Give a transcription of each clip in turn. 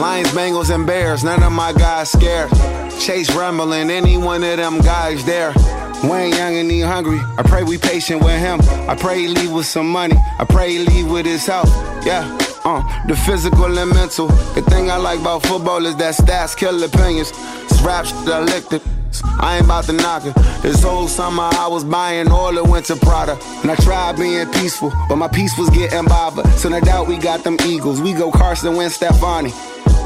Lions, Bengals, and Bears, none of my guys scared. Chase rumbling, any one of them guys there. Wayne Young and he hungry. I pray we patient with him. I pray he leave with some money. I pray he leave with his health. Yeah. Uh, the physical and mental. The thing I like about football is that stats kill opinions. It's rap shit addicted. I ain't about to knock it. This whole summer I was buying all the winter Prada. And I tried being peaceful, but my peace was getting bothered. So no doubt we got them Eagles. We go Carson Wentz, Stefani.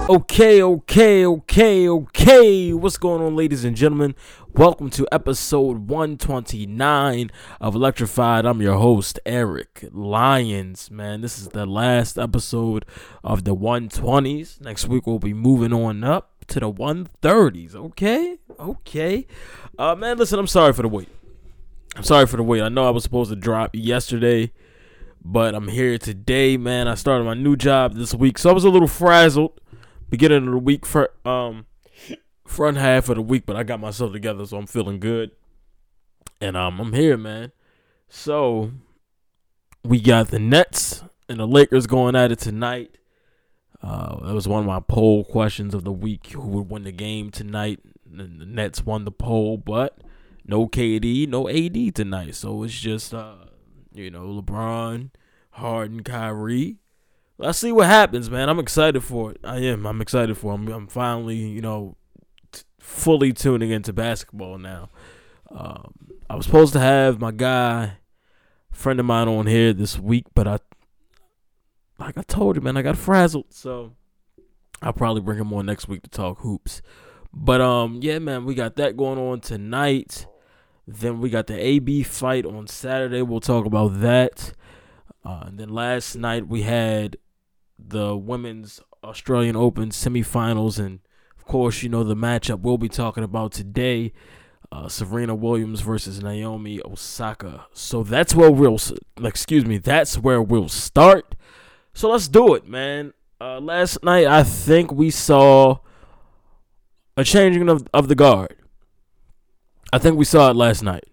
Okay, okay, okay, okay. What's going on, ladies and gentlemen? Welcome to episode 129 of Electrified. I'm your host, Eric Lyons. Man, this is the last episode of the 120s. Next week, we'll be moving on up to the 130s. Okay, okay. Uh, man, listen, I'm sorry for the wait. I'm sorry for the wait. I know I was supposed to drop yesterday, but I'm here today, man. I started my new job this week, so I was a little frazzled beginning of the week for um front half of the week, but I got myself together, so I'm feeling good. And um I'm here, man. So we got the Nets and the Lakers going at it tonight. Uh, that was one of my poll questions of the week. Who would win the game tonight? And the Nets won the poll, but no KD, no AD tonight. So it's just uh, you know, LeBron, Harden, Kyrie let's see what happens, man. I'm excited for it. I am. I'm excited for it. I'm, I'm finally, you know, t- fully tuning into basketball now. Um, I was supposed to have my guy, friend of mine, on here this week, but I, like I told you, man, I got frazzled. So I'll probably bring him on next week to talk hoops. But um, yeah, man, we got that going on tonight. Then we got the AB fight on Saturday. We'll talk about that. Uh, and then last night we had the women's Australian Open semifinals, and of course, you know the matchup we'll be talking about today: uh, Serena Williams versus Naomi Osaka. So that's where we'll, excuse me, that's where we'll start. So let's do it, man. Uh, last night, I think we saw a changing of, of the guard. I think we saw it last night.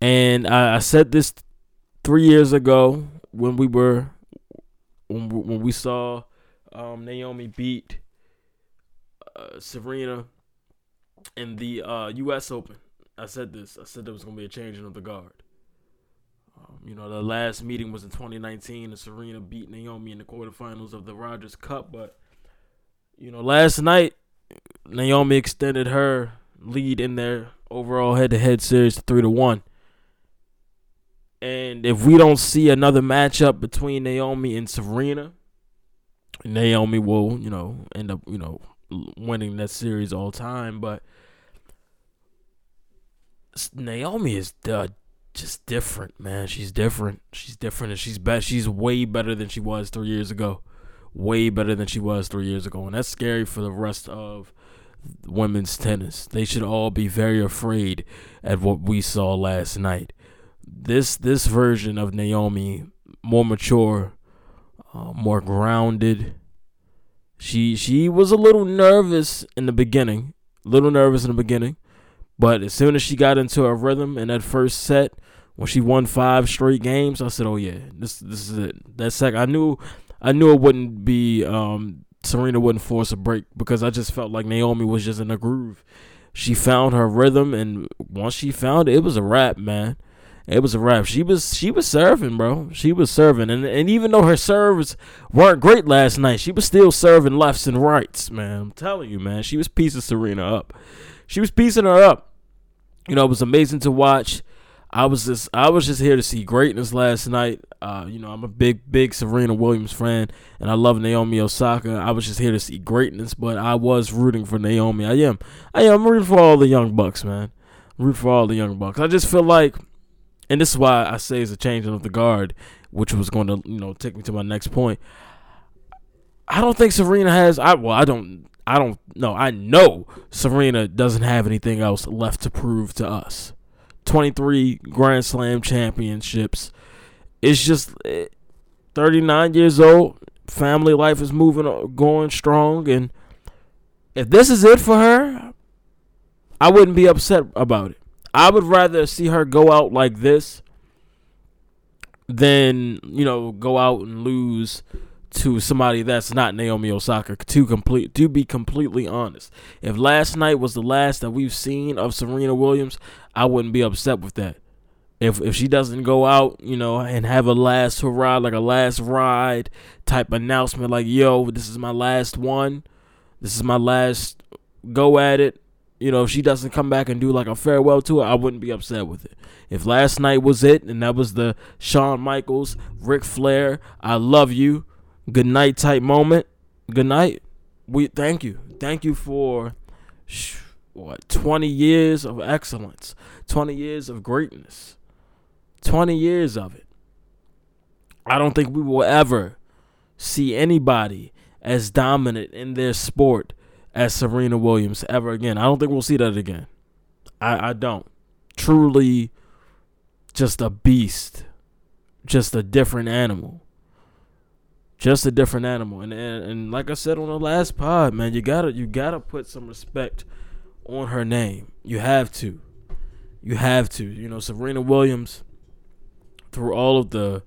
And I, I said this three years ago when we were when when we saw um, Naomi beat uh, Serena in the uh, U.S. Open. I said this. I said there was gonna be a changing of the guard. Um, you know, the last meeting was in 2019, and Serena beat Naomi in the quarterfinals of the Rogers Cup. But you know, last night Naomi extended her lead in their overall head-to-head series to three to one. And if we don't see another matchup between Naomi and Serena, Naomi will, you know, end up, you know, winning that series all time. But Naomi is uh, just different, man. She's different. She's different, and she's best. She's way better than she was three years ago. Way better than she was three years ago, and that's scary for the rest of women's tennis. They should all be very afraid at what we saw last night this this version of Naomi more mature, uh, more grounded. She she was a little nervous in the beginning, a little nervous in the beginning, but as soon as she got into her rhythm in that first set, when she won five straight games, I said, "Oh yeah, this this is it." That sec, I knew I knew it wouldn't be um, Serena wouldn't force a break because I just felt like Naomi was just in a groove. She found her rhythm, and once she found it, it was a wrap, man it was a wrap. She was she was serving, bro. She was serving, and and even though her serves weren't great last night, she was still serving lefts and rights, man. I'm telling you, man. She was piecing Serena up. She was piecing her up. You know, it was amazing to watch. I was just I was just here to see greatness last night. Uh, you know, I'm a big big Serena Williams fan, and I love Naomi Osaka. I was just here to see greatness, but I was rooting for Naomi. I am. I am I'm rooting for all the young bucks, man. root for all the young bucks. I just feel like and this is why I say it's a changing of the guard, which was going to you know take me to my next point. I don't think Serena has. I well, I don't. I don't know. I know Serena doesn't have anything else left to prove to us. 23 Grand Slam championships. It's just eh, 39 years old. Family life is moving, going strong, and if this is it for her, I wouldn't be upset about it. I would rather see her go out like this than, you know, go out and lose to somebody that's not Naomi Osaka. To complete, to be completely honest, if last night was the last that we've seen of Serena Williams, I wouldn't be upset with that. If if she doesn't go out, you know, and have a last hurrah, like a last ride type announcement, like yo, this is my last one, this is my last go at it. You know, if she doesn't come back and do like a farewell tour, I wouldn't be upset with it. If last night was it, and that was the Shawn Michaels, Ric Flair, I love you good night type moment. Good night. We thank you. Thank you for what 20 years of excellence, 20 years of greatness. 20 years of it. I don't think we will ever see anybody as dominant in their sport as Serena Williams ever again. I don't think we'll see that again. I, I don't. Truly just a beast. Just a different animal just a different animal. And, and and like I said on the last pod, man, you gotta you gotta put some respect on her name. You have to. You have to. You know, Serena Williams, through all of the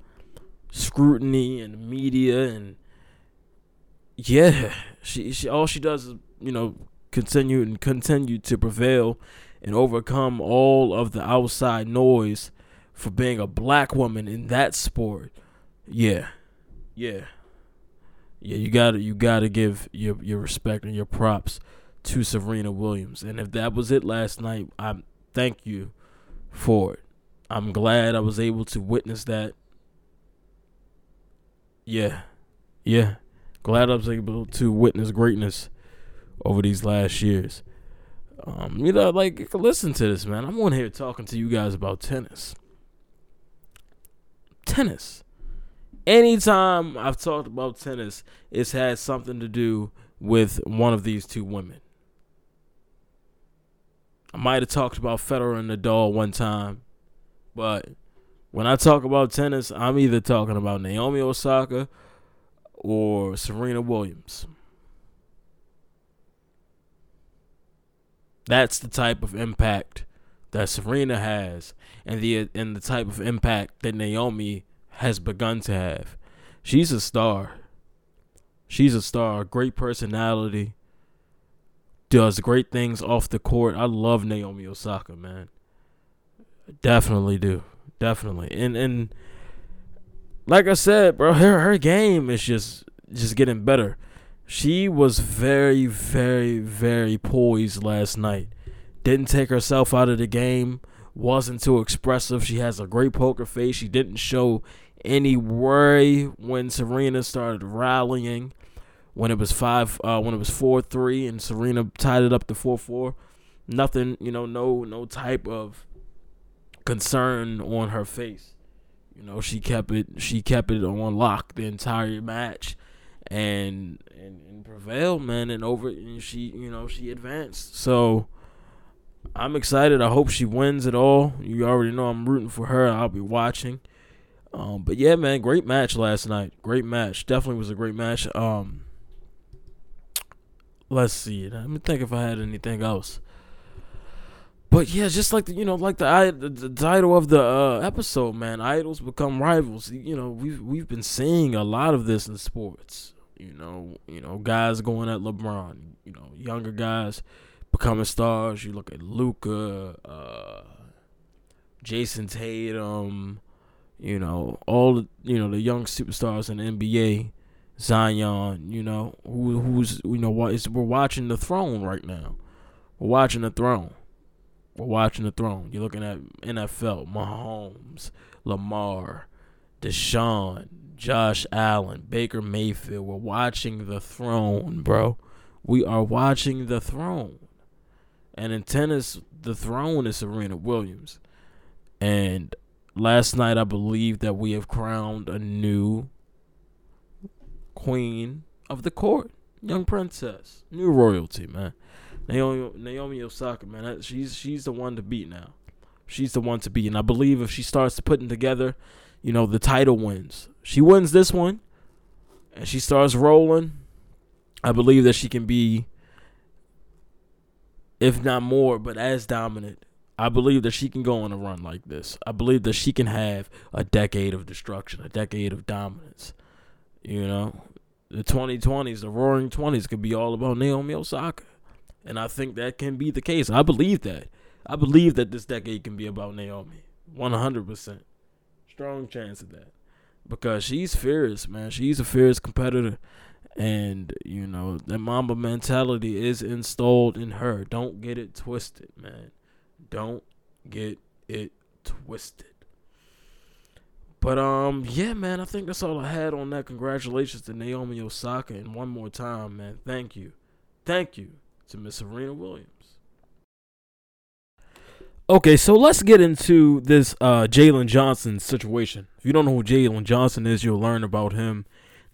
scrutiny and media and yeah, she she all she does is, you know, continue and continue to prevail and overcome all of the outside noise for being a black woman in that sport. Yeah. Yeah yeah, you gotta you gotta give your your respect and your props to Serena Williams. And if that was it last night, I thank you for it. I'm glad I was able to witness that. Yeah. Yeah. Glad I was able to witness greatness over these last years. Um, you know, like listen to this, man. I'm on here talking to you guys about tennis. Tennis anytime I've talked about tennis, it's had something to do with one of these two women. I might have talked about Federer and Nadal one time, but when I talk about tennis, I'm either talking about Naomi Osaka or Serena Williams. That's the type of impact that Serena has and the and the type of impact that Naomi has begun to have. She's a star. She's a star, great personality, does great things off the court. I love Naomi Osaka, man. Definitely do. Definitely. And and like I said, bro, her her game is just just getting better. She was very, very, very poised last night. Didn't take herself out of the game. Wasn't too expressive. She has a great poker face. She didn't show any worry when Serena started rallying when it was five uh, when it was four three and Serena tied it up to four four. Nothing, you know, no no type of concern on her face. You know, she kept it she kept it on lock the entire match and and, and prevailed, man, and over and she you know, she advanced. So I'm excited. I hope she wins it all. You already know I'm rooting for her. I'll be watching. Um, but yeah, man, great match last night. Great match. Definitely was a great match. Um, let's see. Let me think if I had anything else. But yeah, just like the you know, like the the, the title of the uh, episode, man. Idols become rivals. You know, we've we've been seeing a lot of this in sports. You know, you know, guys going at LeBron. You know, younger guys becoming stars. You look at Luka, uh, Jayson Tatum you know, all the, you know the young superstars in the NBA, Zion, you know, who who's you know what is we're watching the throne right now. We're watching the throne. We're watching the throne. You're looking at NFL, Mahomes, Lamar, Deshaun, Josh Allen, Baker Mayfield. We're watching the throne, bro. We are watching the throne. And in tennis, the throne is Serena Williams. And last night I believe that we have crowned a new queen of the court, young princess, new royalty, man. Naomi Naomi Osaka, man, she's she's the one to beat now. She's the one to beat, and I believe if she starts putting together, you know, the title wins. She wins this one, and she starts rolling. I believe that she can be, if not more, but as dominant I believe that she can go on a run like this. I believe that she can have a decade of destruction, a decade of dominance. You know, the 2020s, the Roaring 20s, could be all about Naomi Osaka, and I think that can be the case. I believe that. I believe that this decade can be about Naomi, 100 percent. Strong chance of that because she's fierce, man. She's a fierce competitor. And, you know, the Mamba mentality is installed in her. Don't get it twisted, man. Don't get it twisted. But um, yeah, man, I think that's all I had on that. Congratulations to Naomi Osaka, and one more time, man, thank you, thank you to Miss Serena Williams. Okay, so let's get into this uh, Jalen Johnson situation. If you don't know who Jalen Johnson is, you'll learn about him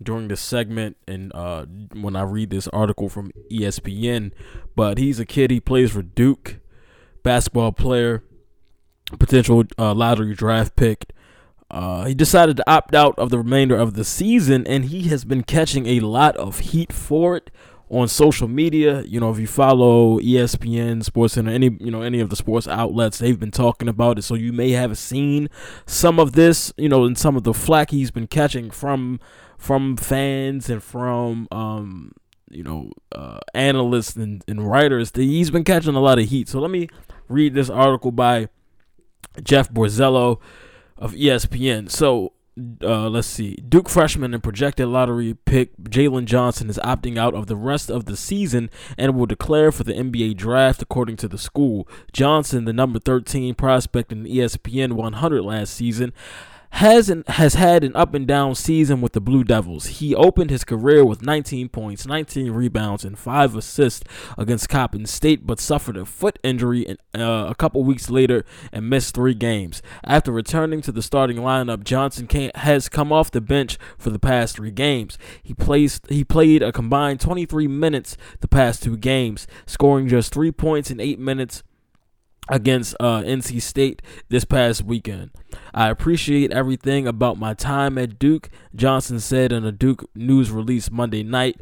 during this segment and uh, when I read this article from ESPN. But he's a kid. He plays for Duke, basketball player, potential uh, lottery draft pick. Uh, he decided to opt out of the remainder of the season, and he has been catching a lot of heat for it on social media. You know, if you follow ESPN, SportsCenter, any you know any of the sports outlets, they've been talking about it. So you may have seen some of this, you know, and some of the flack he's been catching from from fans and from um, you know uh, analysts and, and writers. He's been catching a lot of heat. So let me read this article by Jeff Borzello of ESPN. So uh, let's see. Duke freshman and projected lottery pick Jalen Johnson is opting out of the rest of the season and will declare for the NBA draft, according to the school. Johnson, the number 13 prospect in ESPN 100 last season, has an, has had an up and down season with the Blue Devils. He opened his career with 19 points, 19 rebounds, and five assists against Coppin State, but suffered a foot injury in, uh, a couple weeks later and missed three games. After returning to the starting lineup, Johnson has come off the bench for the past three games. He plays he played a combined 23 minutes the past two games, scoring just three points in eight minutes against uh, NC State this past weekend. I appreciate everything about my time at Duke, Johnson said in a Duke news release Monday night.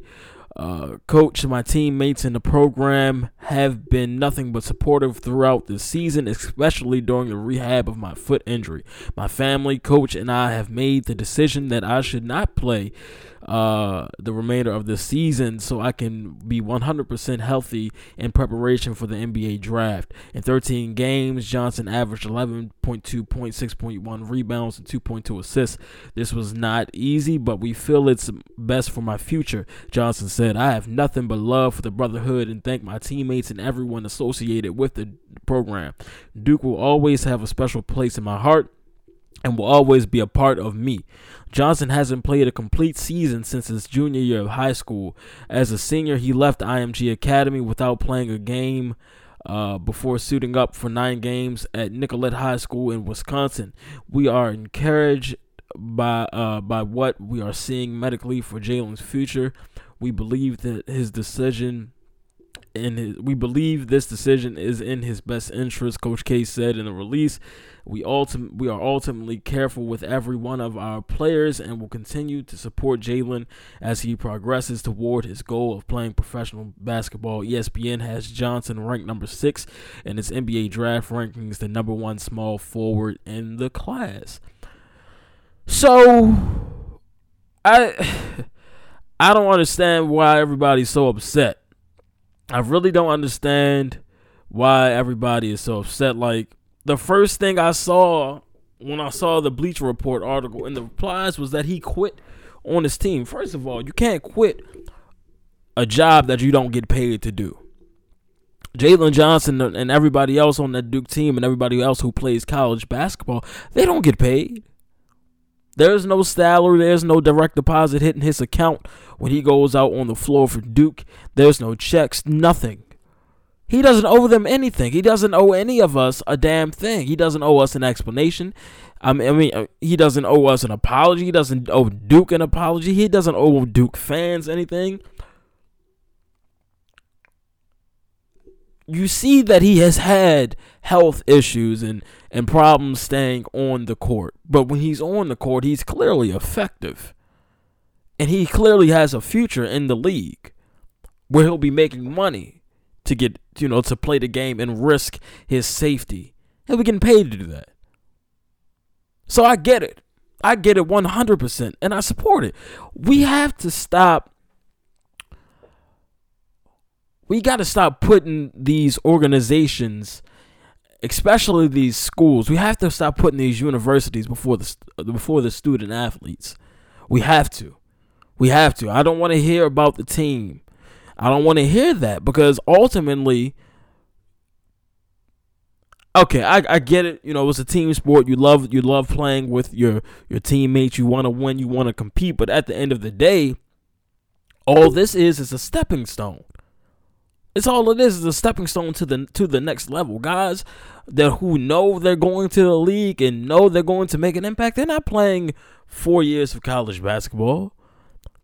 Uh, coach, my teammates in the program have been nothing but supportive throughout the season, especially during the rehab of my foot injury. My family, coach, and I have made the decision that I should not play uh, the remainder of the season so I can be 100% healthy in preparation for the NBA draft. In 13 games, Johnson averaged 11.2 points, 6.1 rebounds, and 2.2 assists. This was not easy, but we feel it's best for my future, Johnson said. I have nothing but love for the Brotherhood and thank my teammates and everyone associated with the program. Duke will always have a special place in my heart and will always be a part of me. Johnson hasn't played a complete season since his junior year of high school. As a senior, he left IMG Academy without playing a game uh, before suiting up for nine games at Nicolet High School in Wisconsin. We are encouraged by uh, by what we are seeing medically for Jalen's future. We believe that his decision in his, we believe this decision is in his best interest, Coach K said in the release. We ultim- we are ultimately careful with every one of our players and will continue to support Jalen as he progresses toward his goal of playing professional basketball. ESPN has Johnson ranked number six in its NBA draft rankings, the number one small forward in the class. So, I I don't understand why everybody's so upset. I really don't understand why everybody is so upset. Like the first thing I saw when I saw the Bleacher Report article and the replies was that he quit on his team. First of all, you can't quit a job that you don't get paid to do. Jalen Johnson and everybody else on that Duke team and everybody else who plays college basketball, they don't get paid. There's no salary, there's no direct deposit hitting his account when he goes out on the floor for Duke. There's no checks, nothing. He doesn't owe them anything. He doesn't owe any of us a damn thing. He doesn't owe us an explanation. I mean, I mean, uh, he doesn't owe us an apology. He doesn't owe Duke an apology. He doesn't owe Duke fans anything. You see that he has had health issues and, and problems staying on the court. But when he's on the court, he's clearly effective. And he clearly has a future in the league where he'll be making money to get, you know, to play the game and risk his safety. He'll be getting paid to do that. So I get it. I get it 100% and I support it. We have to stop we got to stop putting these organizations especially these schools we have to stop putting these universities before the uh, before the student athletes. We have to. We have to. I don't want to hear about the team. I don't want to hear that because ultimately okay I, I get it you know it's a team sport you love you love playing with your your teammates you want to win you want to compete but at the end of the day all this is is a stepping stone it's all it is is a stepping stone to the to the next level. Guys that who know they're going to the league and know they're going to make an impact. They're not playing four years of college basketball.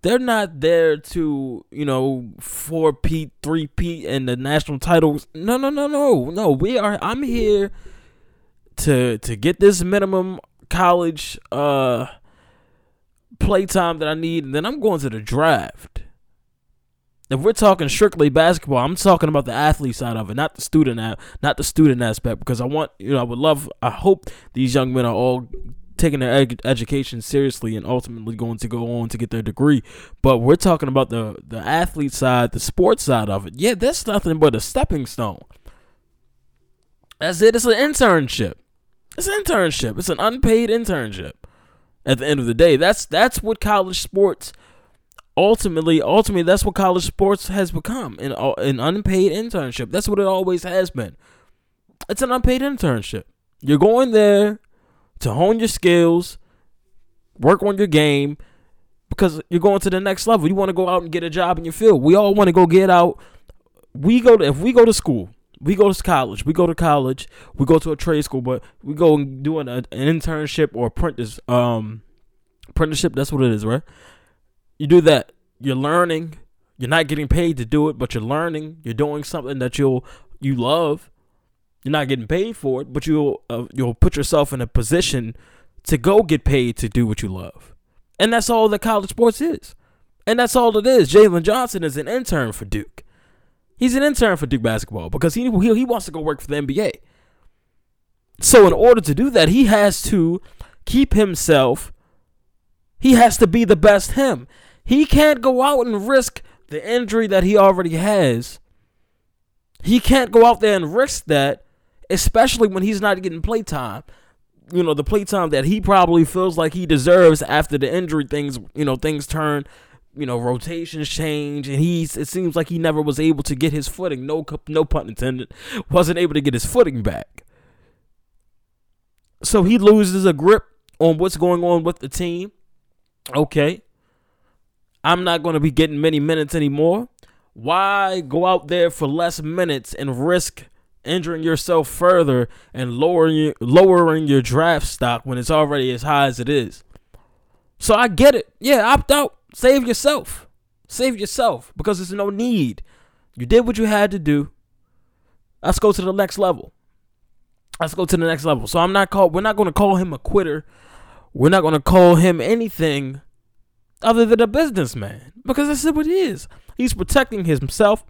They're not there to, you know, four P, three P, and the national titles. No, no, no, no, no. We are. I'm here to to get this minimum college uh play time that I need, and then I'm going to the draft if we're talking strictly basketball, I'm talking about the athlete side of it, not the student, not the student aspect. Because I want, you know, I would love, I hope these young men are all taking their ed- education seriously and ultimately going to go on to get their degree. But we're talking about the the athlete side, the sports side of it. Yeah, that's nothing but a stepping stone. That's it. It's an internship. It's an internship. It's an unpaid internship. At the end of the day, that's that's what college sports ultimately, ultimately, that's what college sports has become an, uh, an unpaid internship. That's what it always has been. It's an unpaid internship. You're going there to hone your skills, work on your game, because you're going to the next level. You want to go out and get a job in your field. We all want to go get out. We go to if we go to school, we go to college. We go to college. We go to a trade school, but we go and do an, an internship or apprentice um apprenticeship. That's what it is, right? You do that, you're learning. You're not getting paid to do it, but you're learning. You're doing something that you'll you love. You're not getting paid for it, but you'll uh, you'll put yourself in a position to go get paid to do what you love, and that's all that college sports is, and that's all it is. Jalen Johnson is an intern for Duke. He's an intern for Duke basketball because he he, he wants to go work for the NBA. So in order to do that, he has to keep himself. He has to be the best him. He can't go out and risk the injury that he already has. He can't go out there and risk that, especially when he's not getting playtime. You know, the playtime that he probably feels like he deserves after the injury things, you know, things turn, you know, rotations change and he's it seems like he never was able to get his footing. No no pun intended. Wasn't able to get his footing back. So he loses a grip on what's going on with the team. Okay. I'm not going to be getting many minutes anymore. Why go out there for less minutes and risk injuring yourself further and lowering lowering your draft stock when it's already as high as it is? So I get it. Yeah, opt out. Save yourself. Save yourself because there's no need. You did what you had to do. Let's go to the next level. Let's go to the next level. So I'm not called we're not going to call him a quitter. We're not going to call him anything other than a businessman because that's what he is. He's protecting himself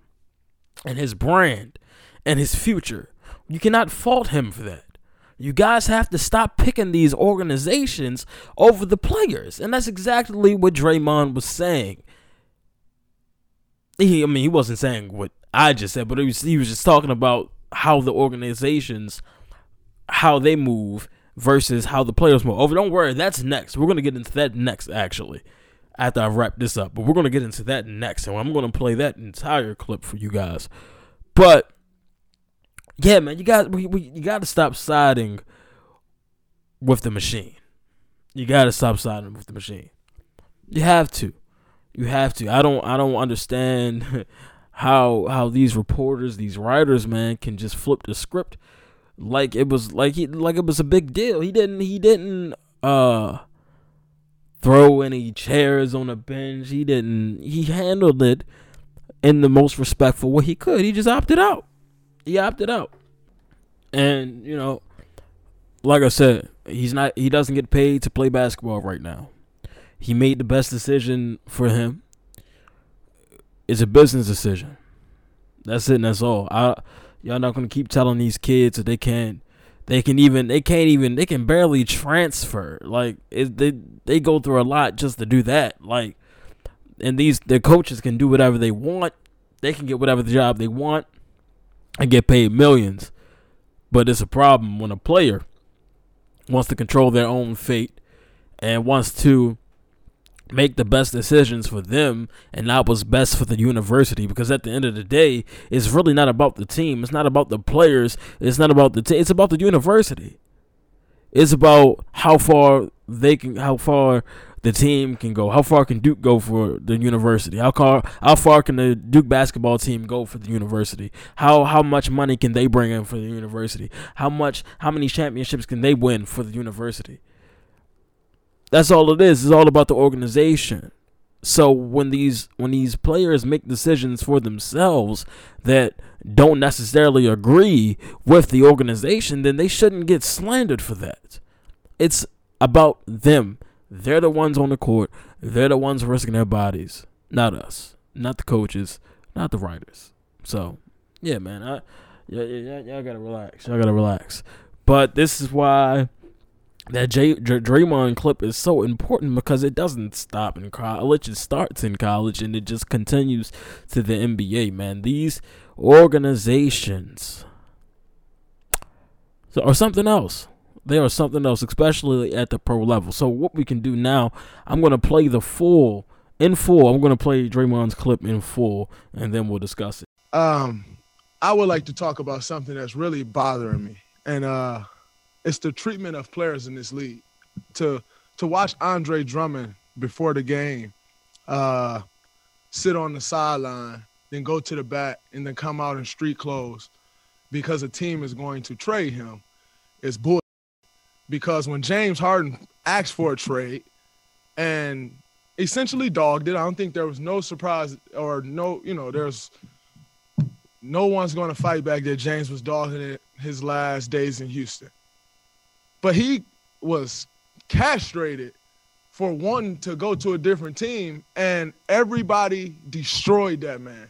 and his brand and his future. You cannot fault him for that. You guys have to stop picking these organizations over the players. And that's exactly what Draymond was saying. He, I mean, he wasn't saying what I just said, but he was, he was just talking about how the organizations, how they move versus how the players move. Oh, don't worry, that's next. We're going to get into that next, actually after I wrap this up. But we're gonna get into that next, and I'm gonna play that entire clip for you guys. But yeah, man, you got we, we you got to stop siding with the machine. You got to stop siding with the machine. You have to. You have to. I don't. I don't understand how how these reporters, these writers, man, can just flip the script like it was like he like it was a big deal. He didn't. He didn't. Uh throw any chairs on the bench. He didn't. He handled it in the most respectful way he could. He just opted out. He opted out. And, you know, like I said, he's not he doesn't get paid to play basketball right now. He made the best decision for him. It's a business decision. That's it and that's all. I y'all not gonna keep telling these kids that they can't They can even they can't even they can barely transfer. Like it, they they go through a lot just to do that. Like and these their coaches can do whatever they want. They can get whatever the job they want and get paid millions. But it's a problem when a player wants to control their own fate and wants to make the best decisions for them and not what's best for the university because at the end of the day it's really not about the team. It's not about the players. It's not about the team it's about the university. It's about how far they can how far the team can go. How far can duke go for the university? How far how far can the duke basketball team go for the university? How how much money can they bring in for the university? How much how many championships can they win for the university that's all it is. It's all about the organization. So when these when these players make decisions for themselves that don't necessarily agree with the organization, then they shouldn't get slandered for that. It's about them. They're the ones on the court. They're the ones risking their bodies, not us, not the coaches, not the writers. So, yeah, man, I, yeah, yeah, y'all gotta relax. Y'all gotta relax. But this is why that J- J- Draymond clip is so important because it doesn't stop in college. It starts in college and it just continues to the NBA, man. These organizations are something else. They are something else, especially at the pro level. So what we can do now, I'm going to play the full, in full. I'm going to play Draymond's clip in full, and then we'll discuss it. Um, I would like to talk about something that's really bothering me. And uh it's the treatment of players in this league. To to watch Andre Drummond before the game, uh, sit on the sideline, then go to the back, and then come out in street clothes because a team is going to trade him is bull. Because when James Harden asked for a trade and essentially dogged it, I don't think there was no surprise or no, you know, there's no one's going to fight back that James was dogging it his last days in Houston. But he was castrated for wanting to go to a different team, and everybody destroyed that man.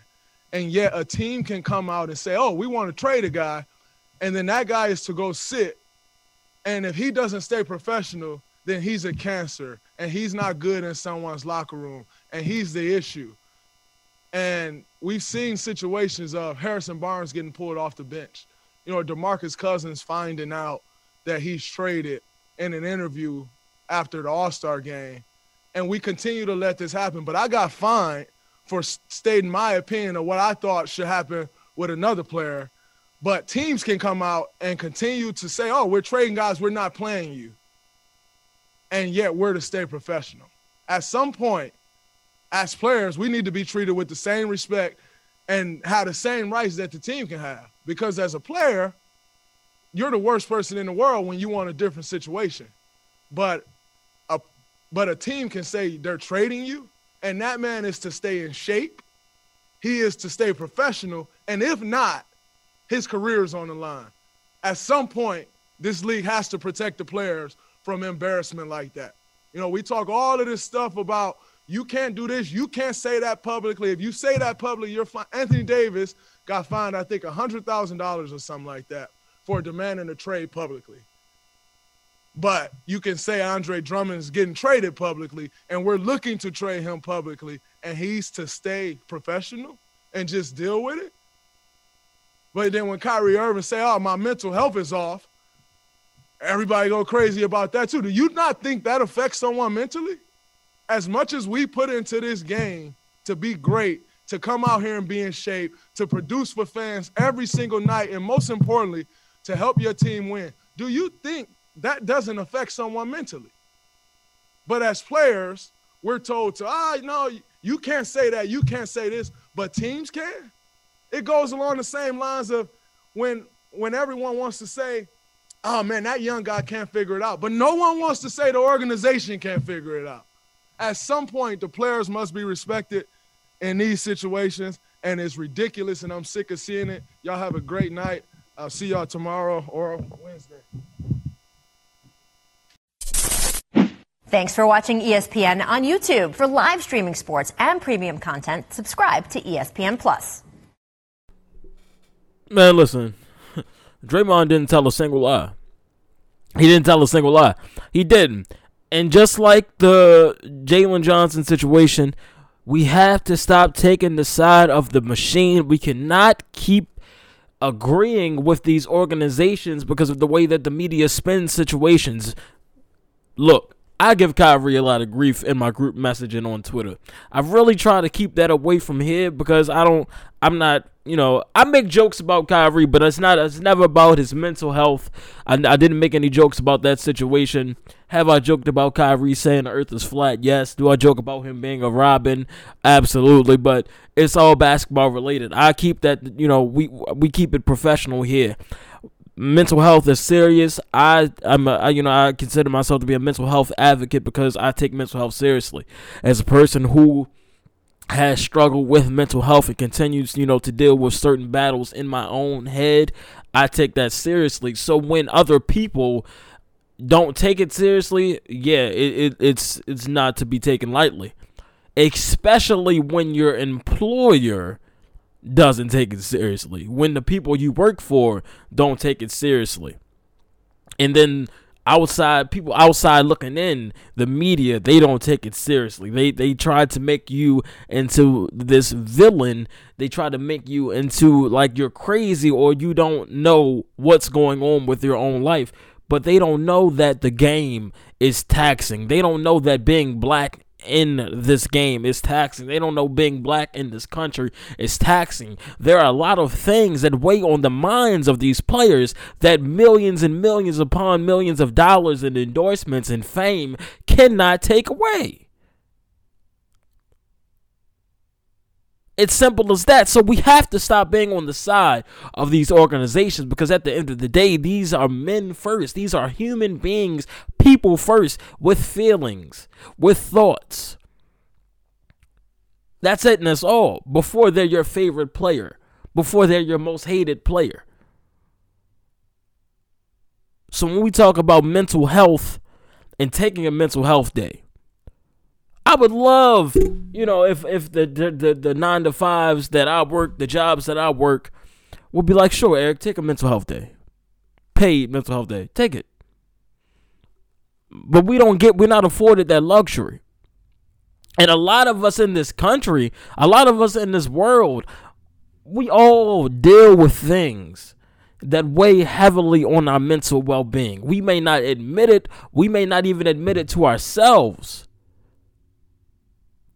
And yet a team can come out and say, "Oh, we want to trade a guy," and then that guy is to go sit. And if he doesn't stay professional, then he's a cancer, and he's not good in someone's locker room, and he's the issue. And we've seen situations of Harrison Barnes getting pulled off the bench. You know, DeMarcus Cousins finding out that he's traded in an interview after the All Star game. And we continue to let this happen. But I got fined for stating my opinion of what I thought should happen with another player. But teams can come out and continue to say, oh, we're trading guys, we're not playing you. And yet we're to stay professional. At some point, as players, we need to be treated with the same respect and have the same rights that the team can have. Because as a player, you're the worst person in the world when you want a different situation. But a but a team can say they're trading you, and that man is to stay in shape. He is to stay professional, and if not, his career is on the line. At some point, this league has to protect the players from embarrassment like that. You know, we talk all of this stuff about you can't do this, you can't say that publicly. If you say that publicly, you're fine. Anthony Davis got fined, I think, $100,000 or something like that for demanding a trade publicly. But you can say Andre Drummond's getting traded publicly, and we're looking to trade him publicly, and he's to stay professional and just deal with it. But then when Kyrie Irving say, "Oh, my mental health is off," everybody go crazy about that too. Do you not think that affects someone mentally? As much as we put into this game to be great, to come out here and be in shape, to produce for fans every single night, and most importantly, to help your team win. Do you think that doesn't affect someone mentally? But as players, we're told to, ah, no, you can't say that, you can't say this, but teams can. It goes along the same lines of when when everyone wants to say, oh man, that young guy can't figure it out. But no one wants to say the organization can't figure it out. At some point, the players must be respected in these situations, and it's ridiculous, and I'm sick of seeing it. Y'all have a great night. I'll see y'all tomorrow or Wednesday. Thanks for watching ESPN on YouTube. For live streaming sports and premium content, subscribe to ESPN Plus. Man, listen, Draymond didn't tell a single lie. He didn't tell a single lie. He didn't. And just like the Jalen Johnson situation, we have to stop taking the side of the machine. We cannot keep agreeing with these organizations because of the way that the media spins situations. Look, I give Kyrie a lot of grief in my group messaging on Twitter. I've really try to keep that away from here because I don't I'm not, you know, I make jokes about Kyrie, but it's not it's never about his mental health. I, I didn't make any jokes about that situation. Have I joked about Kyrie saying the earth is flat? Yes. Do I joke about him being a Robin? Absolutely, but it's all basketball related. I keep that, you know, we we keep it professional here mental health is serious. I I'm a, you know I consider myself to be a mental health advocate because I take mental health seriously as a person who has struggled with mental health and continues you know to deal with certain battles in my own head. I take that seriously. So when other people don't take it seriously, yeah, it, it it's it's not to be taken lightly. Especially when your employer doesn't take it seriously. When the people you work for don't take it seriously. And then outside people outside looking in, the media, they don't take it seriously. They they try to make you into this villain. They try to make you into like you're crazy or you don't know what's going on with your own life. But they don't know that the game is taxing. They don't know that being black in this game is taxing. They don't know being black in this country is taxing. There are a lot of things that weigh on the minds of these players that millions and millions upon millions of dollars in endorsements and fame cannot take away. It's simple as that. So we have to stop being on the side of these organizations because at the end of the day, these are men first. These are human beings, people first, with feelings, with thoughts. That's it and that's all. Before they're your favorite player, before they're your most hated player. So when we talk about mental health and taking a mental health day, I would love, you know, if if the the, the, the nine to fives that I work, the jobs that I work, would be like, sure, Eric, take a mental health day, paid mental health day, take it. But we don't get, we're not afforded that luxury. And a lot of us in this country, a lot of us in this world, we all deal with things that weigh heavily on our mental well being. We may not admit it, we may not even admit it to ourselves.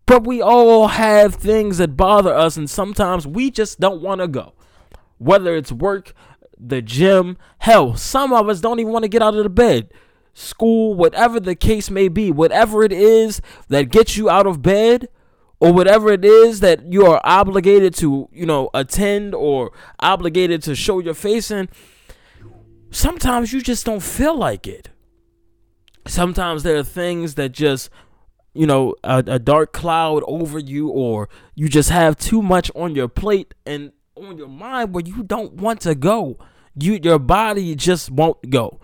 But we all have things that bother us, and sometimes we just don't want to go. Whether it's work, the gym, hell, some of us don't even want to get out of the bed. School, whatever the case may be, whatever it is that gets you out of bed, or whatever it is that you are obligated to, you know, attend or obligated to show your face in, sometimes you just don't feel like it. Sometimes there are things that just you know a, a dark cloud over you or you just have too much on your plate and on your mind where you don't want to go. You your body just won't go.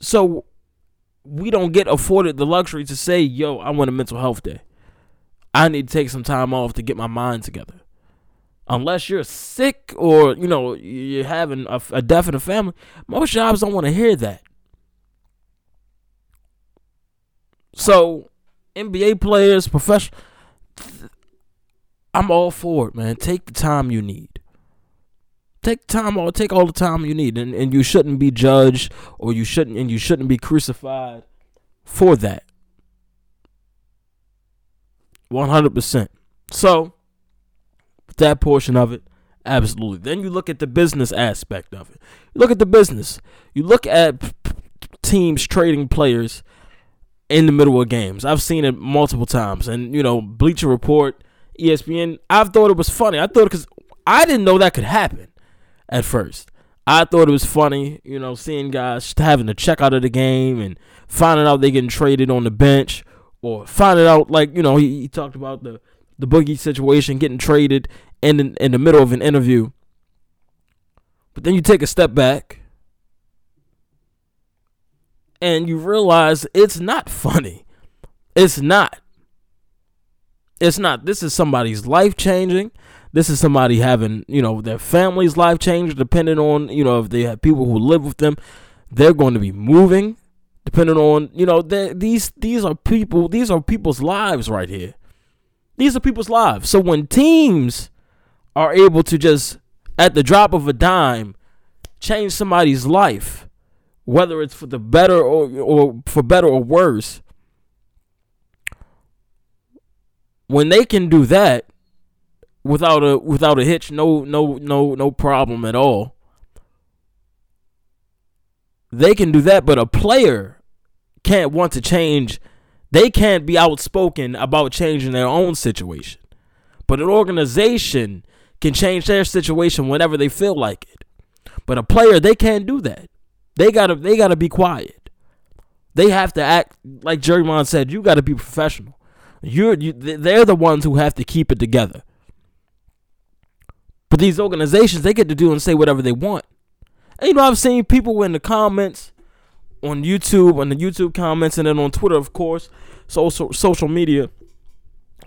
So we don't get afforded the luxury to say yo i want a mental health day. I need to take some time off to get my mind together. Unless you're sick or you know you're having a, a death in the family most jobs don't want to hear that So, NBA players, professional, I'm all for it, man. Take the time you need. Take time all take all the time you need, and, and you shouldn't be judged or you shouldn't and you shouldn't be crucified for that. One hundred percent. So that portion of it, absolutely. Then you look at the business aspect of it. You look at the business. You look at teams trading players in the middle of games. I've seen it multiple times, and you know, Bleacher Report, ESPN. I've thought it was funny. I thought because I didn't know that could happen at first. I thought it was funny, you know, seeing guys having to check out of the game and finding out they getting traded on the bench, or finding out like you know he, he talked about the the boogie situation, getting traded in in the middle of an interview. But then you take a step back and you realize it's not funny. It's not. It's not. This is somebody's life changing. This is somebody having, you know, their family's life changed depending on, you know, if they have people who live with them, they're going to be moving depending on, you know, these these are people, these are people's lives right here. These are people's lives. So when teams are able to just at the drop of a dime change somebody's life, whether it's for the better or or for better or worse, when they can do that, without a without a hitch, no no no no problem at all. They can do that, but a player can't want to change. They can't be outspoken about changing their own situation. But an organization can change their situation whenever they feel like it. But a player, they can't do that. They gotta they gotta be quiet. They have to act like Jerry said. You gotta be professional. You're you, they're the ones who have to keep it together. But these organizations, they get to do and say whatever they want. And you know, I've seen people in the comments on YouTube, on the YouTube comments, and then on Twitter, of course, social social media,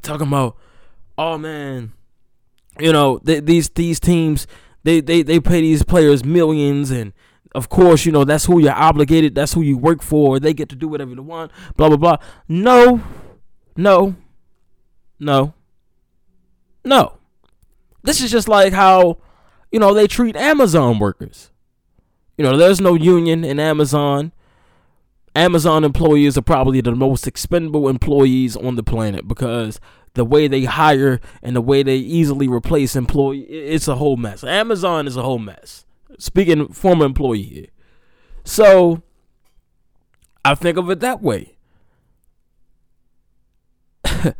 talking about, oh man, you know, these these teams, they, they they pay these players millions, and of course, you know that's who you're obligated, that's who you work for. They get to do whatever they want, blah blah blah. No, no, no, no. This is just like how, you know, they treat Amazon workers. You know, there's no union in Amazon. Amazon employees are probably the most expendable employees on the planet because the way they hire and the way they easily replace employee it's a whole mess. Amazon is a whole mess. Speaking former employee here. So I think of it that way.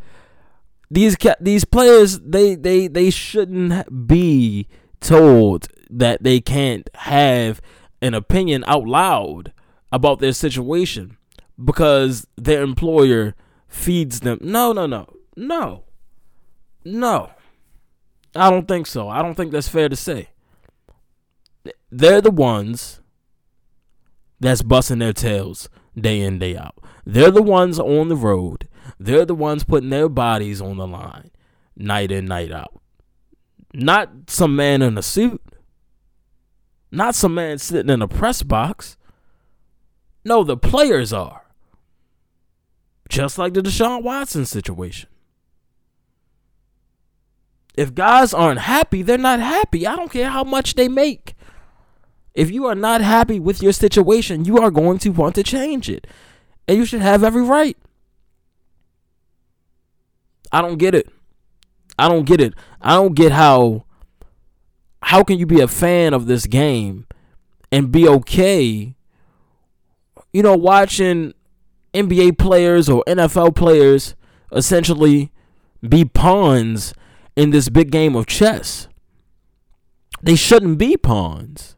these these players they they they shouldn't be told that they can't have an opinion out loud about their situation because their employer feeds them. No, no, no. No. No. I don't think so. I don't think that's fair to say. They're the ones that's busting their tails day in, day out. They're the ones on the road they're the ones putting their bodies on the line night in, night out. Not some man in a suit. Not some man sitting in a press box. No, the players are. Just like the Deshaun Watson situation. If guys aren't happy, they're not happy. I don't care how much they make. If you are not happy with your situation, you are going to want to change it. And you should have every right. I don't get it. I don't get it. I don't get how how can you be a fan of this game and be okay you know watching NBA players or NFL players essentially be pawns in this big game of chess. They shouldn't be pawns.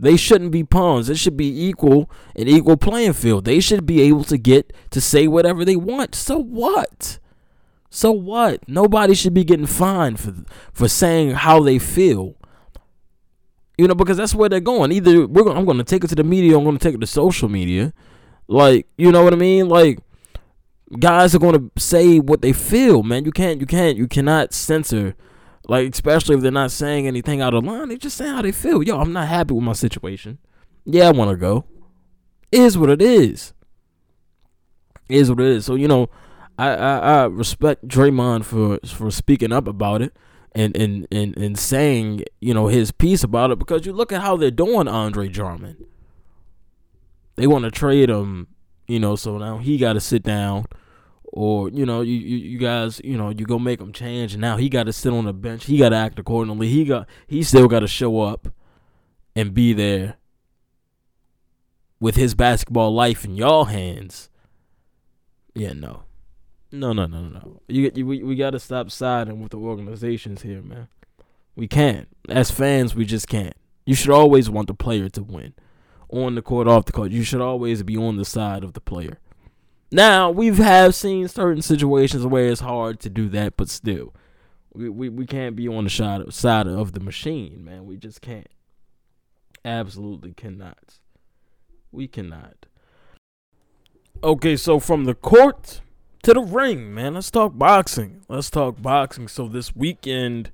They shouldn't be pawns. It should be equal, an equal playing field. They should be able to get to say whatever they want. So what? So what? Nobody should be getting fined for for saying how they feel. You know, because that's where they're going. Either we're going, I'm going to take it to the media, I'm going to take it to social media. Like, you know what I mean? Like guys are going to say what they feel, man. You can't you can't you cannot censor like especially if they're not saying anything out of line. They just saying how they feel. Yo, I'm not happy with my situation. Yeah, I want to go. Is what it is. It is what it is. So, you know, I, I, I respect Draymond for for speaking up about it and, and, and, and saying, you know, his piece about it because you look at how they're doing Andre Drummond. They want to trade him, you know, so now he got to sit down or, you know, you, you, you guys, you know, you go make him change and now he got to sit on the bench. He got to act accordingly. He got he still got to show up and be there with his basketball life in y'all hands. Yeah, no. No, no, no, no. You, you we we got to stop siding with the organizations here, man. We can't. As fans, we just can't. You should always want the player to win. On the court, off the court, you should always be on the side of the player. Now, we've have seen certain situations where it's hard to do that, but still, we we, we can't be on the side side of the machine, man. We just can't. Absolutely cannot. We cannot. Okay, so from the court to the ring, man. Let's talk boxing. Let's talk boxing. So this weekend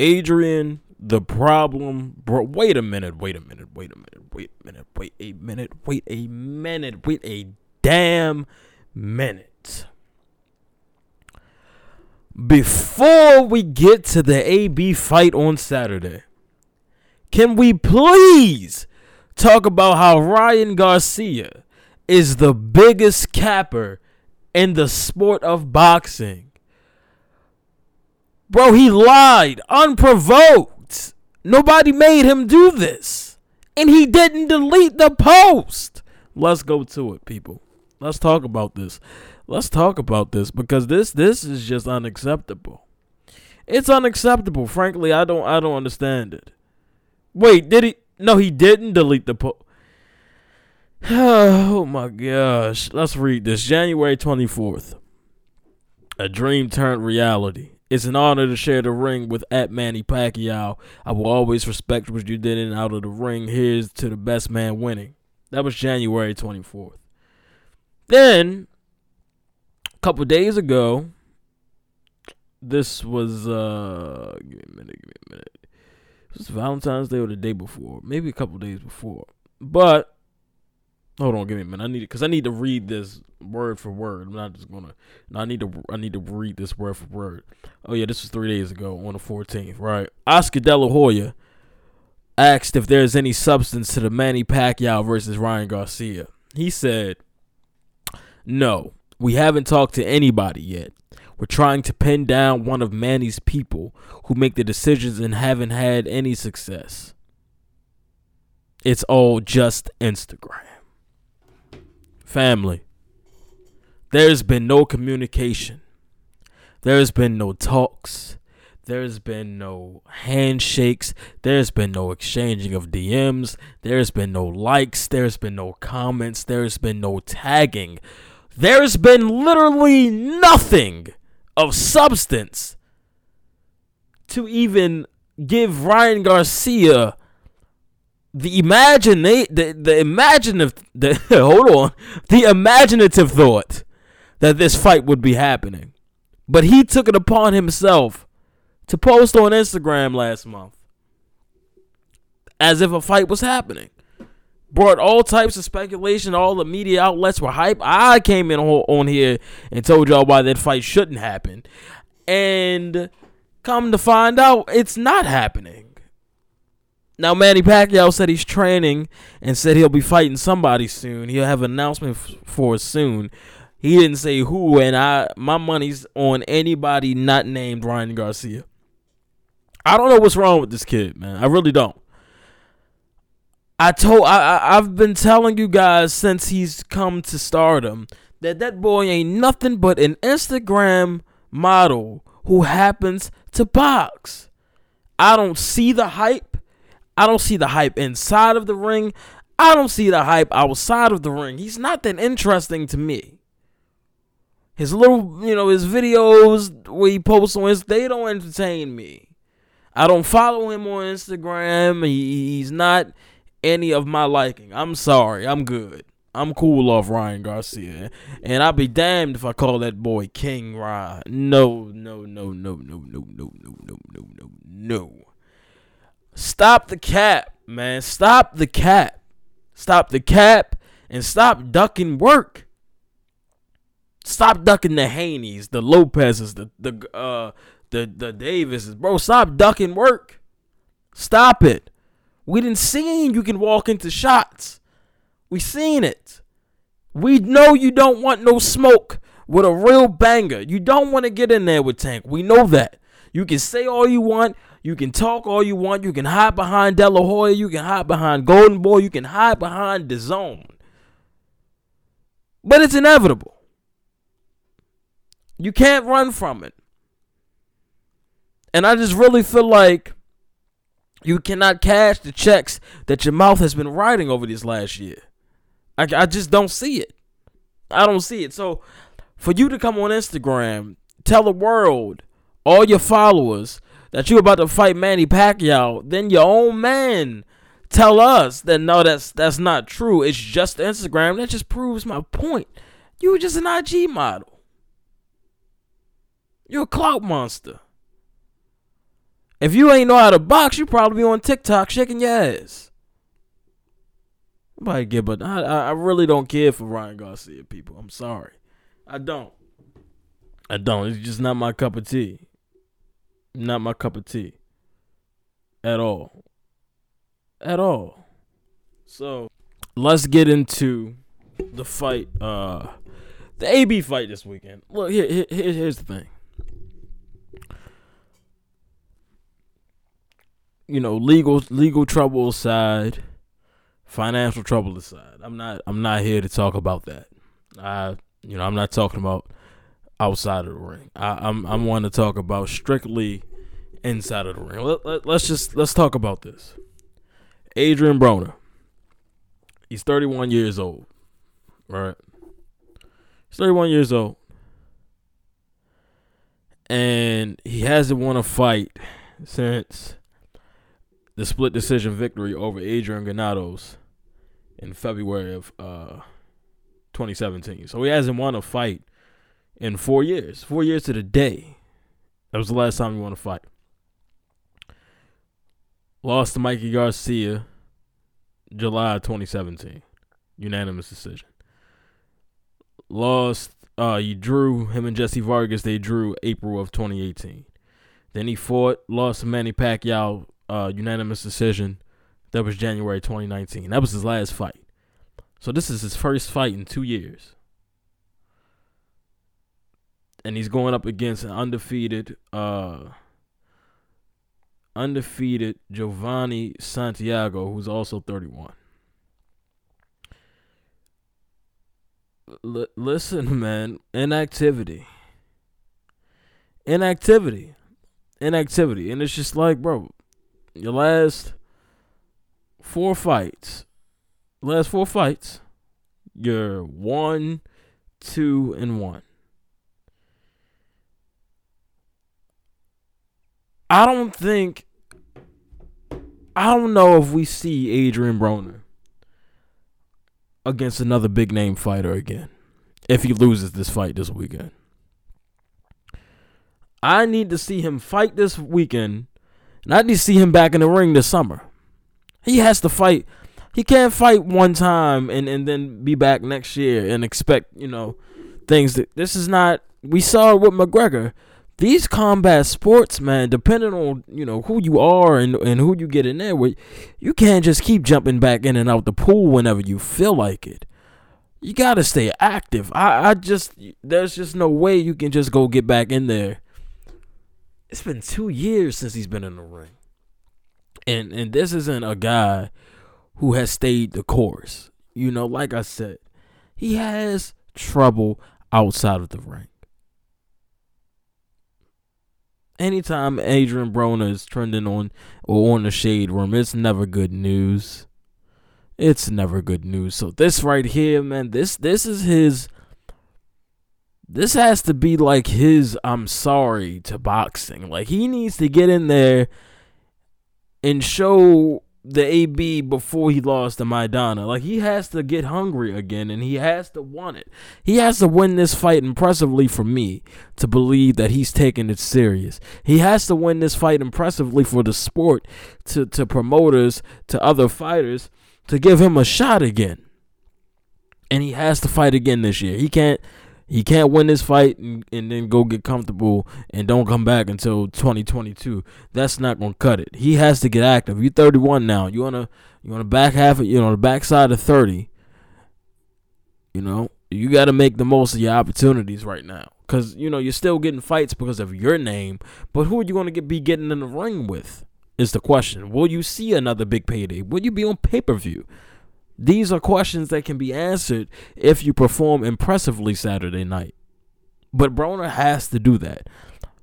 Adrian, the problem, bro. Wait a minute. Wait a minute. Wait a minute. Wait a minute. Wait a minute. Wait a minute. Wait a damn minute. Before we get to the AB fight on Saturday, can we please talk about how Ryan Garcia is the biggest capper in the sport of boxing? Bro, he lied unprovoked. Nobody made him do this. And he didn't delete the post. Let's go to it, people. Let's talk about this. Let's talk about this because this this is just unacceptable. It's unacceptable. Frankly, I don't I don't understand it. Wait, did he No, he didn't delete the post. Oh my gosh. Let's read this. January 24th. A dream turned reality. It's an honor to share the ring with at Manny Pacquiao. I will always respect what you did in and out of the ring. Here's to the best man winning. That was January 24th. Then, a couple days ago, this was, uh, give me a minute, give me a minute. It was Valentine's Day or the day before. Maybe a couple days before. But, hold on, give me a minute. I need it, because I need to read this word for word. I'm not just gonna. No, I need to. I need to read this word for word. Oh yeah, this was three days ago on the 14th, right? Oscar De La Hoya asked if there's any substance to the Manny Pacquiao versus Ryan Garcia. He said, "No, we haven't talked to anybody yet. We're trying to pin down one of Manny's people who make the decisions and haven't had any success. It's all just Instagram." Family. There's been no communication. There's been no talks. There's been no handshakes. There's been no exchanging of DMs. There's been no likes. There's been no comments. There's been no tagging. There's been literally nothing of substance to even give Ryan Garcia the imagine the the imaginative the hold on the imaginative thought that this fight would be happening. But he took it upon himself to post on Instagram last month as if a fight was happening. Brought all types of speculation, all the media outlets were hype. I came in on here and told y'all why that fight shouldn't happen. And come to find out, it's not happening. Now, Manny Pacquiao said he's training and said he'll be fighting somebody soon. He'll have an announcement for soon. He didn't say who, and I my money's on anybody not named Ryan Garcia. I don't know what's wrong with this kid, man. I really don't. I told I, I I've been telling you guys since he's come to stardom that that boy ain't nothing but an Instagram model who happens to box. I don't see the hype. I don't see the hype inside of the ring. I don't see the hype outside of the ring. He's not that interesting to me. His little, you know, his videos where he posts on his, they don't entertain me. I don't follow him on Instagram. He, he's not any of my liking. I'm sorry. I'm good. I'm cool off Ryan Garcia. And I'll be damned if I call that boy King Ryan. No, no, no, no, no, no, no, no, no, no, no, no. Stop the cap, man. Stop the cap. Stop the cap and stop ducking work. Stop ducking the Haneys, the Lopez's, the the uh the the Davises, bro. Stop ducking work. Stop it. We didn't see you can walk into shots. We seen it. We know you don't want no smoke with a real banger. You don't want to get in there with Tank. We know that. You can say all you want. You can talk all you want. You can hide behind De Hoya. You can hide behind Golden Boy. You can hide behind DAZN. But it's inevitable. You can't run from it. And I just really feel like you cannot cash the checks that your mouth has been writing over this last year. I, I just don't see it. I don't see it. So for you to come on Instagram, tell the world, all your followers, that you're about to fight Manny Pacquiao, then your own man tell us that no, that's that's not true. It's just Instagram. That just proves my point. You were just an IG model. You're a clout monster. If you ain't know how to box, you probably be on TikTok shaking your ass. Nobody give, but I, I really don't care for Ryan Garcia, people. I'm sorry, I don't. I don't. It's just not my cup of tea. Not my cup of tea. At all. At all. So let's get into the fight. Uh, the AB fight this weekend. Look here, here here's the thing. You know, legal legal trouble aside, financial trouble aside. I'm not I'm not here to talk about that. I you know, I'm not talking about outside of the ring. I, I'm I'm wanting to talk about strictly inside of the ring. Let, let, let's just let's talk about this. Adrian Broner. He's 31 years old. Right? He's 31 years old. And he hasn't won a fight since the split decision victory over Adrian Granados in February of uh, 2017. So he hasn't won a fight in four years. Four years to the day. That was the last time he won a fight. Lost to Mikey Garcia July 2017. Unanimous decision. Lost uh he drew him and Jesse Vargas, they drew April of 2018. Then he fought, lost to Manny Pacquiao uh, unanimous decision. That was January 2019. That was his last fight. So this is his first fight in two years. And he's going up against an undefeated, uh, undefeated Jovanie Santiago, who's also 31. L- listen, man, inactivity. Inactivity. Inactivity. And it's just like, bro, your last four fights, last four fights, you're one, two, and one. I don't think. I don't know if we see Adrian Broner against another big name fighter again if he loses this fight this weekend. I need to see him fight this weekend and I need to see him back in the ring this summer. He has to fight. He can't fight one time and, and then be back next year and expect, you know, things that this is not we saw it with McGregor. These combat sports, man, depending on, you know, who you are and, and who you get in there with, you can't just keep jumping back in and out the pool whenever you feel like it. You gotta stay active. I, I just there's just no way you can just go get back in there it's been two years since he's been in the ring. And and this isn't a guy who has stayed the course. You know, like I said, he has trouble outside of the ring. Anytime Adrian Broner is trending on or on the Shade Room, it's never good news. It's never good news. So this right here, man, this this is his this has to be like his I'm sorry to boxing. Like he needs to get in there and show the AB before he lost to Maidana. Like he has to get hungry again and he has to want it. He has to win this fight impressively for me to believe that he's taking it serious. He has to win this fight impressively for the sport to, to promoters, to other fighters to give him a shot again. And he has to fight again this year. He can't he can't win this fight and, and then go get comfortable and don't come back until 2022. That's not gonna cut it. He has to get active. You're 31 now. You wanna you wanna back half of you know the backside of 30. You know you got to make the most of your opportunities right now because you know you're still getting fights because of your name. But who are you gonna get be getting in the ring with? Is the question. Will you see another big payday? Will you be on pay per view? These are questions that can be answered if you perform impressively Saturday night. But Broner has to do that.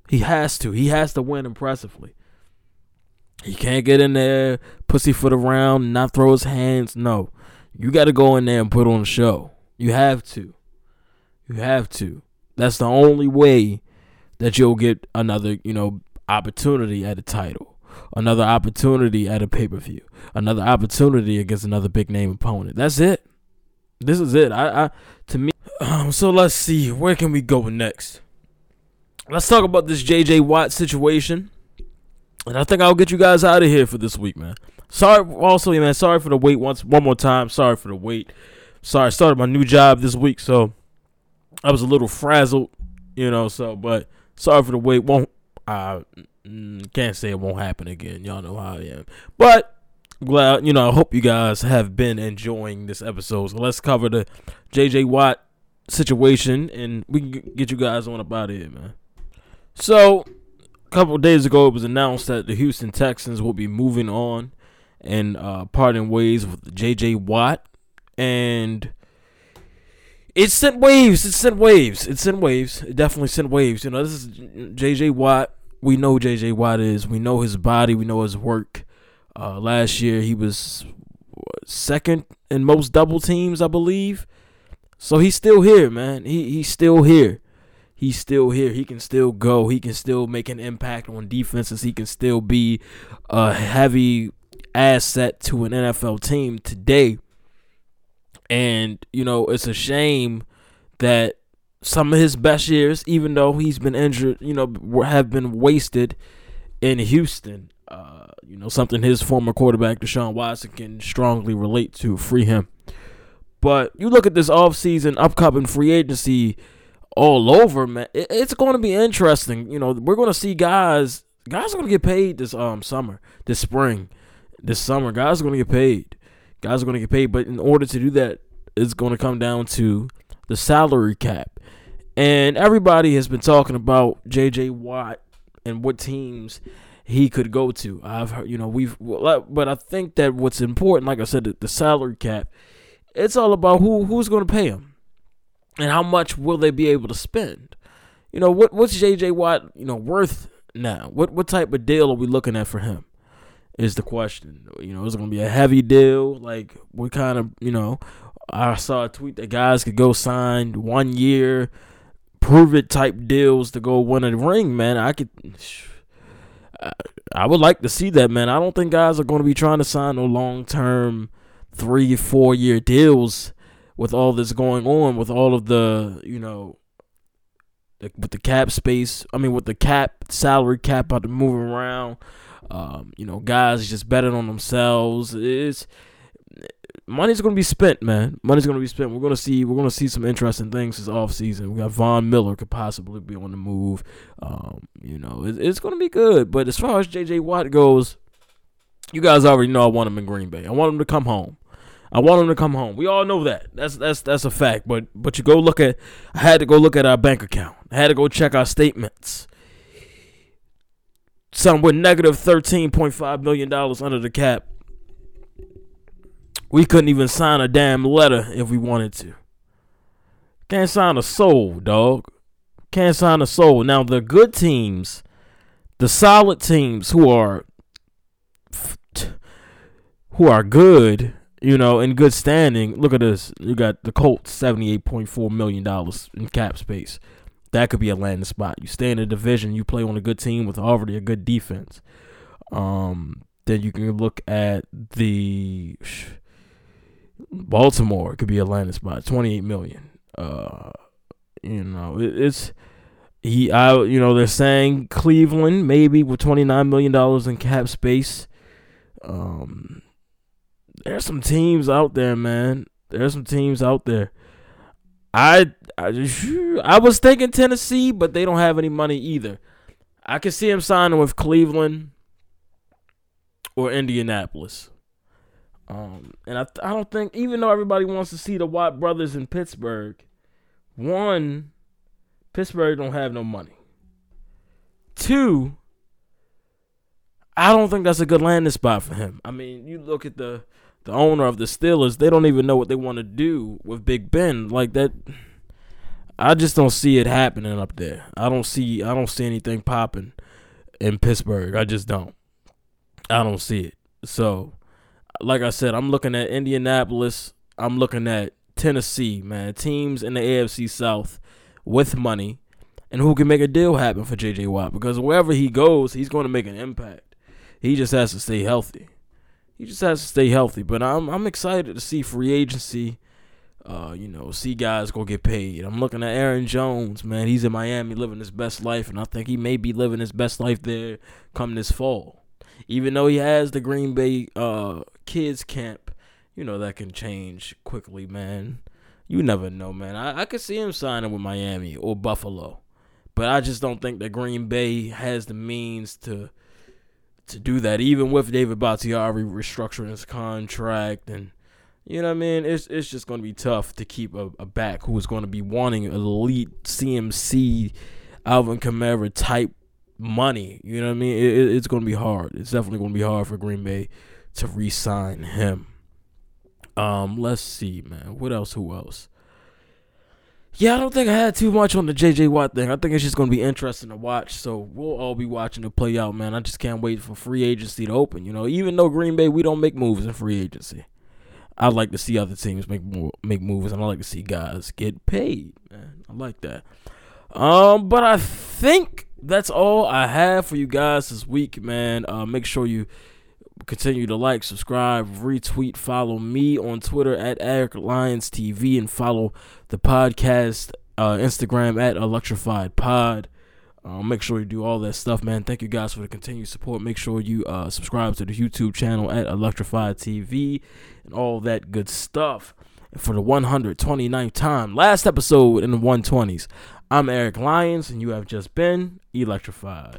He has to. He has to win impressively. He can't get in there, pussyfoot around, not throw his hands. No. You got to go in there and put on a show. You have to. You have to. That's the only way that you'll get another, you know, opportunity at a title another opportunity at a pay per view, another opportunity against another big name opponent. That's it. This is it. I, I to me. Um, so let's see where can we go next. Let's talk about this J.J. Watt situation. And I think I'll get you guys out of here for this week, man. Sorry, also, man. Sorry for the wait once, one more time. Sorry for the wait. Sorry, I started my new job this week, so I was a little frazzled, you know. So, but sorry for the wait. Won't I mm, can't say it won't happen again. Y'all know how I am. But glad, you know. I hope you guys have been enjoying this episode. So let's cover the J.J. Watt situation, and we can get you guys on about it, man. So, a couple days ago, it was announced that the Houston Texans will be moving on and uh, parting ways with J.J. Watt, and it sent waves. It sent waves. It sent waves. It definitely sent waves. You know, this is J.J. Watt. We know J.J. Watt is. We know his body. We know his work. Uh, last year, he was second in most double teams, I believe. So he's still here, man. He he's still here. He's still here. He can still go. He can still make an impact on defenses. He can still be a heavy asset to an NFL team today. And, you know, it's a shame that some of his best years, even though he's been injured, you know, have been wasted in Houston. Uh, you know, something his former quarterback, Deshaun Watson, can strongly relate to. Free him. But you look at this offseason, upcoming free agency all over, man. It, it's going to be interesting. You know, we're going to see guys. Guys are going to get paid this um summer, this spring, this summer. Guys are going to get paid. Guys are going to get paid. But in order to do that, it's going to come down to the salary cap. And everybody has been talking about J.J. Watt and what teams he could go to. I've heard, you know, we've, but I think that what's important, like I said, the, the salary cap it's all about who who's going to pay him and how much will they be able to spend. You know what what's JJ Watt you know worth now? What what type of deal are we looking at for him? Is the question. You know, is it going to be a heavy deal? Like what kind of you know? I saw a tweet that guys could go sign one year, prove it type deals to go win a ring. Man, I could. I would like to see that, man. I don't think guys are going to be trying to sign no long term three, four year deals with all this going on, with all of the, you know, the, with the cap space. I mean, with the cap salary cap out to moving around. Um, you know, guys just betting on themselves. It's money's gonna be spent, man. Money's gonna be spent. We're gonna see. We're gonna see some interesting things this off season. We got Von Miller could possibly be on the move. Um, you know, it, it's gonna be good. But as far as JJ Watt goes, you guys already know I want him in Green Bay. I want him to come home. I want him to come home. We all know that. That's that's that's a fact. But but you go look at I had to go look at our bank account. I had to go check our statements. Some with negative thirteen point five million dollars under the cap. We couldn't even sign a damn letter if we wanted to. Can't sign a soul, dog. Can't sign a soul. Now the good teams, the solid teams who are who are good you know, in good standing. Look at this. You got the Colts, seventy-eight point four million dollars in cap space. That could be a landing spot. You stay in a division. You play on a good team with already a good defense. Um, then you can look at the Baltimore. Could be a landing spot. Twenty-eight million. Uh, you know, it, it's he. I you know they're saying Cleveland maybe with twenty-nine million dollars in cap space. Um, there's some teams out there, man. There's some teams out there. I I, just, I was thinking Tennessee, but they don't have any money either. I can see him signing with Cleveland or Indianapolis. Um, and I I don't think even though everybody wants to see the Watt brothers in Pittsburgh, one, Pittsburgh don't have no money. Two, I don't think that's a good landing spot for him. I mean, you look at the the owner of the Steelers, they don't even know what they want to do with Big Ben. Like that I just don't see it happening up there. I don't see I don't see anything popping in Pittsburgh. I just don't. I don't see it. So, like I said, I'm looking at Indianapolis. I'm looking at Tennessee, man. Teams in the AFC South with money and who can make a deal happen for JJ Watt because wherever he goes, he's going to make an impact. He just has to stay healthy he just has to stay healthy. But I'm I'm excited to see free agency uh, you know, see guys go get paid. I'm looking at Aaron Jones, man. He's in Miami living his best life, and I think he may be living his best life there come this fall. Even though he has the Green Bay uh, kids camp, you know that can change quickly, man. You never know, man. I, I could see him signing with Miami or Buffalo, but I just don't think that Green Bay has the means to to do that, even with David Bakhtiari restructuring his contract and you know what I mean? It's it's just going to be tough to keep a, a back who is going to be wanting elite CMC, Alvin Kamara type money. You know what I mean? It, it's going to be hard. It's definitely going to be hard for Green Bay to re-sign him. Um, let's see, man. What else? Who else? Yeah, I don't think I had too much on the JJ Watt thing. I think it's just going to be interesting to watch. So we'll all be watching it play out, man. I just can't wait for free agency to open. You know, even though Green Bay, we don't make moves in free agency. I'd like to see other teams make more, make moves, and I like to see guys get paid. Man, I like that. Um, but I think that's all I have for you guys this week, man. Uh, make sure you continue to like, subscribe, retweet, follow me on Twitter at Eric Lyons TV, and follow the podcast uh, Instagram at Electrified Pod. Uh, make sure you do all that stuff, man. Thank you guys for the continued support. Make sure you uh, subscribe to the YouTube channel at Electrified TV and all that good stuff. And for the 129th time, last episode in the 120s, I'm Eric Lyons, and you have just been electrified.